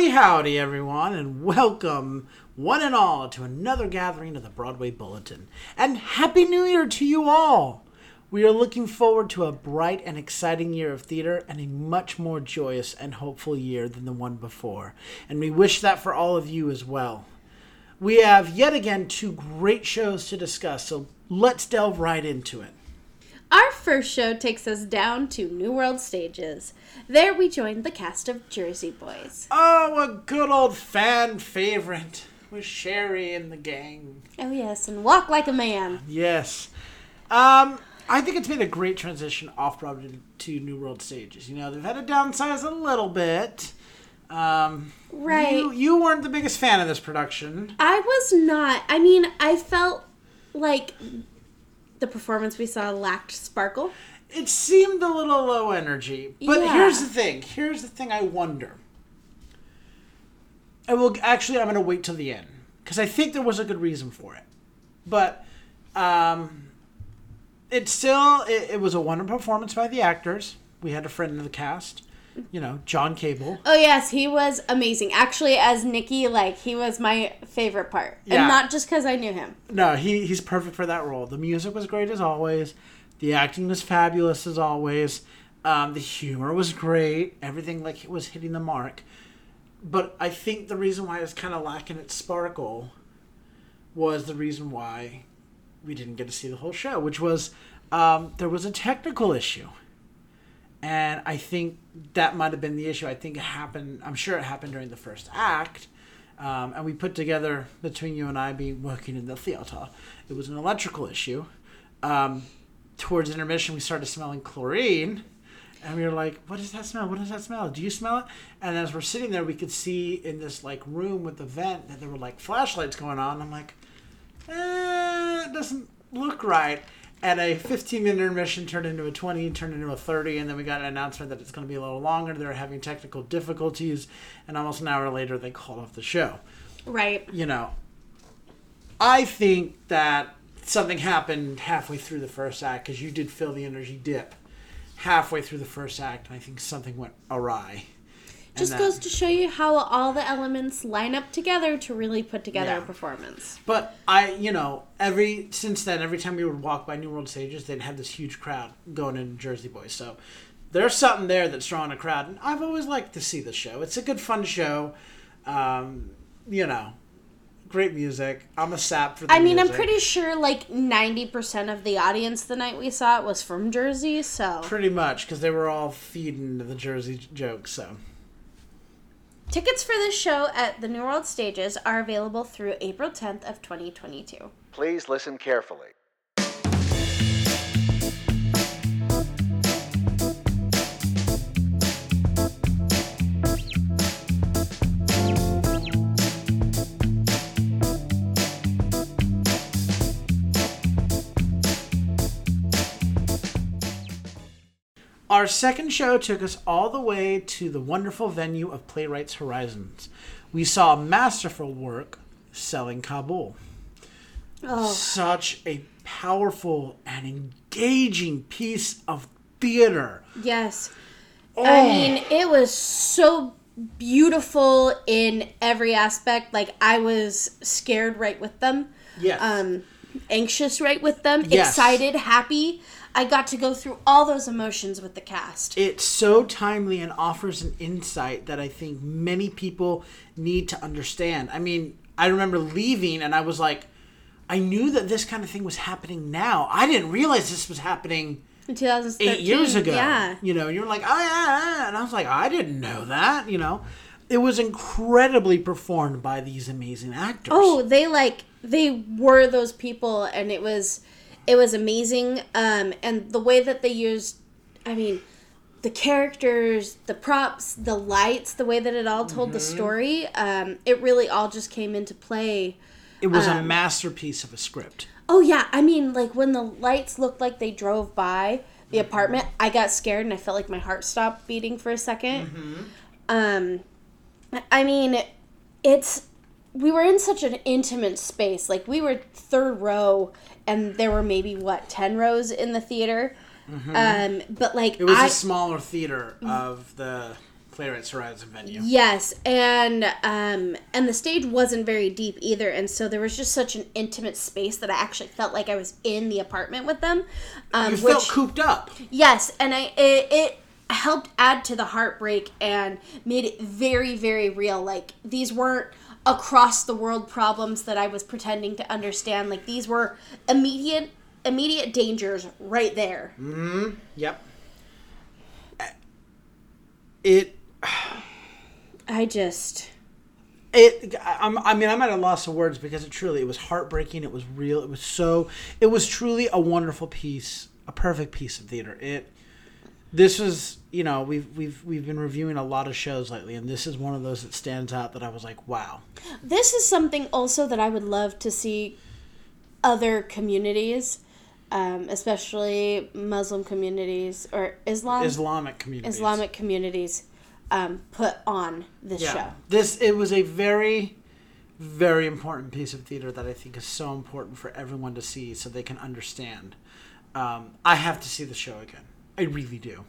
Howdy, howdy, everyone, and welcome, one and all, to another gathering of the Broadway Bulletin. And Happy New Year to you all! We are looking forward to a bright and exciting year of theater and a much more joyous and hopeful year than the one before. And we wish that for all of you as well. We have yet again two great shows to discuss, so let's delve right into it. Our first show takes us down to New World Stages. There we join the cast of Jersey Boys. Oh, a good old fan favorite with Sherry and the gang. Oh, yes, and Walk Like a Man. Yes. Um, I think it's made a great transition off Broadway to New World stages. You know, they've had to downsize a little bit. Um, Right. You, you weren't the biggest fan of this production. I was not. I mean, I felt like the performance we saw lacked sparkle. It seemed a little low energy. But Yeah. here's the thing. Here's the thing I wonder. I will actually I'm going to wait till the end because I think there was a good reason for it. But um it still it, it was a wonderful performance by the actors. We had a friend in the cast, you know, John Cable. Oh, yes, he was amazing. Actually, as Nikki, like, he was my favorite part. Yeah. And not just because I knew him. No, he he's perfect for that role. The music was great as always. The acting was fabulous as always. Um, the humor was great. Everything like it was hitting the mark. But I think the reason why it's kind of lacking its sparkle was the reason why we didn't get to see the whole show, which was um, there was a technical issue. And I think that might have been the issue. I think it happened, I'm sure it happened during the first act. Um, and we put together, between you and I being working in the theater, it was an electrical issue. Um, towards intermission, we started smelling chlorine. And we were like, what does that smell? What does that smell? Do you smell it? And as we're sitting there, we could see in this like room with the vent that there were like flashlights going on. I'm like, eh, it doesn't look right. And a 15 minute intermission turned into a 20, turned into a 30, and then we got an announcement that it's going to be a little longer. They're having technical difficulties, and almost an hour later, they called off the show. Right. You know, I think that something happened halfway through the first act because you did feel the energy dip halfway through the first act, and I think something went awry. Just goes to show you how all the elements line up together to really put together Yeah. a performance. But I, you know, every since then, every time we would walk by New World stages, they'd have this huge crowd going into Jersey Boys. So there's something there that's drawing a crowd, and I've always liked to see the show. It's a good, fun show. Um, you know, great music. I'm a sap for. The I mean, I'm pretty sure like 90% of the audience the night we saw it was from Jersey, so. pretty much because they were all feeding the Jersey jokes. So Tickets for this show at the New World Stages are available through April 10th of 2022. Please listen carefully. Our second show took us all the way to the wonderful venue of Playwrights Horizons. We saw masterful work selling Kabul. Oh, such a powerful and engaging piece of theater. yes. Oh. I mean, it was so beautiful in every aspect. Like, I was scared right with them. Yes. um, anxious right with them, Yes. excited, happy. I got to go through all those emotions with the cast. it's so timely and offers an insight that I think many people need to understand. I mean, I remember leaving and I was like, I knew that this kind of thing was happening now. I didn't realize this was happening In 2013, eight years ago. Yeah. You know, and you're like, oh, yeah, yeah. And I was like, I didn't know that, you know. It was incredibly performed by these amazing actors. Oh, they like they were those people, and it was it was amazing. Um, and the way that they used, I mean, the characters, the props, the lights, the way that it all told Mm-hmm. the story, um, it really all just came into play. it was um, a masterpiece of a script. Oh yeah, I mean, like when the lights looked like they drove by the Mm-hmm. apartment, I got scared and I felt like my heart stopped beating for a 2nd Mm-hmm. Um, I mean, it's we were in such an intimate space. Like we were third row, and there were maybe what ten rows in the theater. Um, but like Mm-hmm. It was I, a smaller theater of the Playwrights Horizon venue. Yes, and um, and the stage wasn't very deep either, and so there was just such an intimate space that I actually felt like I was in the apartment with them. Um, You felt cooped up. Yes, and I it, it helped add to the heartbreak and made it very very real. Like these weren't across the world problems that I was pretending to understand. Like these were immediate immediate dangers right there. Mm-hmm. Yep. It I just it I'm, i mean i'm at a loss of words because it truly it was heartbreaking it was real it was so it was truly a wonderful piece a perfect piece of theater it this was you know we've we've we've been reviewing a lot of shows lately and this is one of those that stands out that i was like wow. This is something also that I would love to see other communities, um, especially Muslim communities or Islam islamic community Islamic communities, um, put on this show. this it was a very very important piece of theater that i think is so important for everyone to see so they can understand. Um, i have to see the show again i really do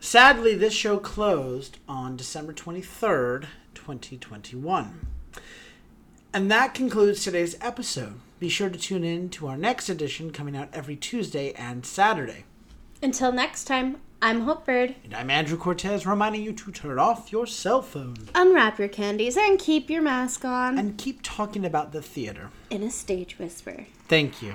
sadly this show closed on december 23rd 2021 and that concludes today's episode be sure to tune in to our next edition coming out every tuesday and saturday Until next time, I'm Hope Bird. and i'm andrew cortez reminding you to turn off your cell phone Unwrap your candies and keep your mask on and keep talking about the theater. in a stage whisper. Thank you.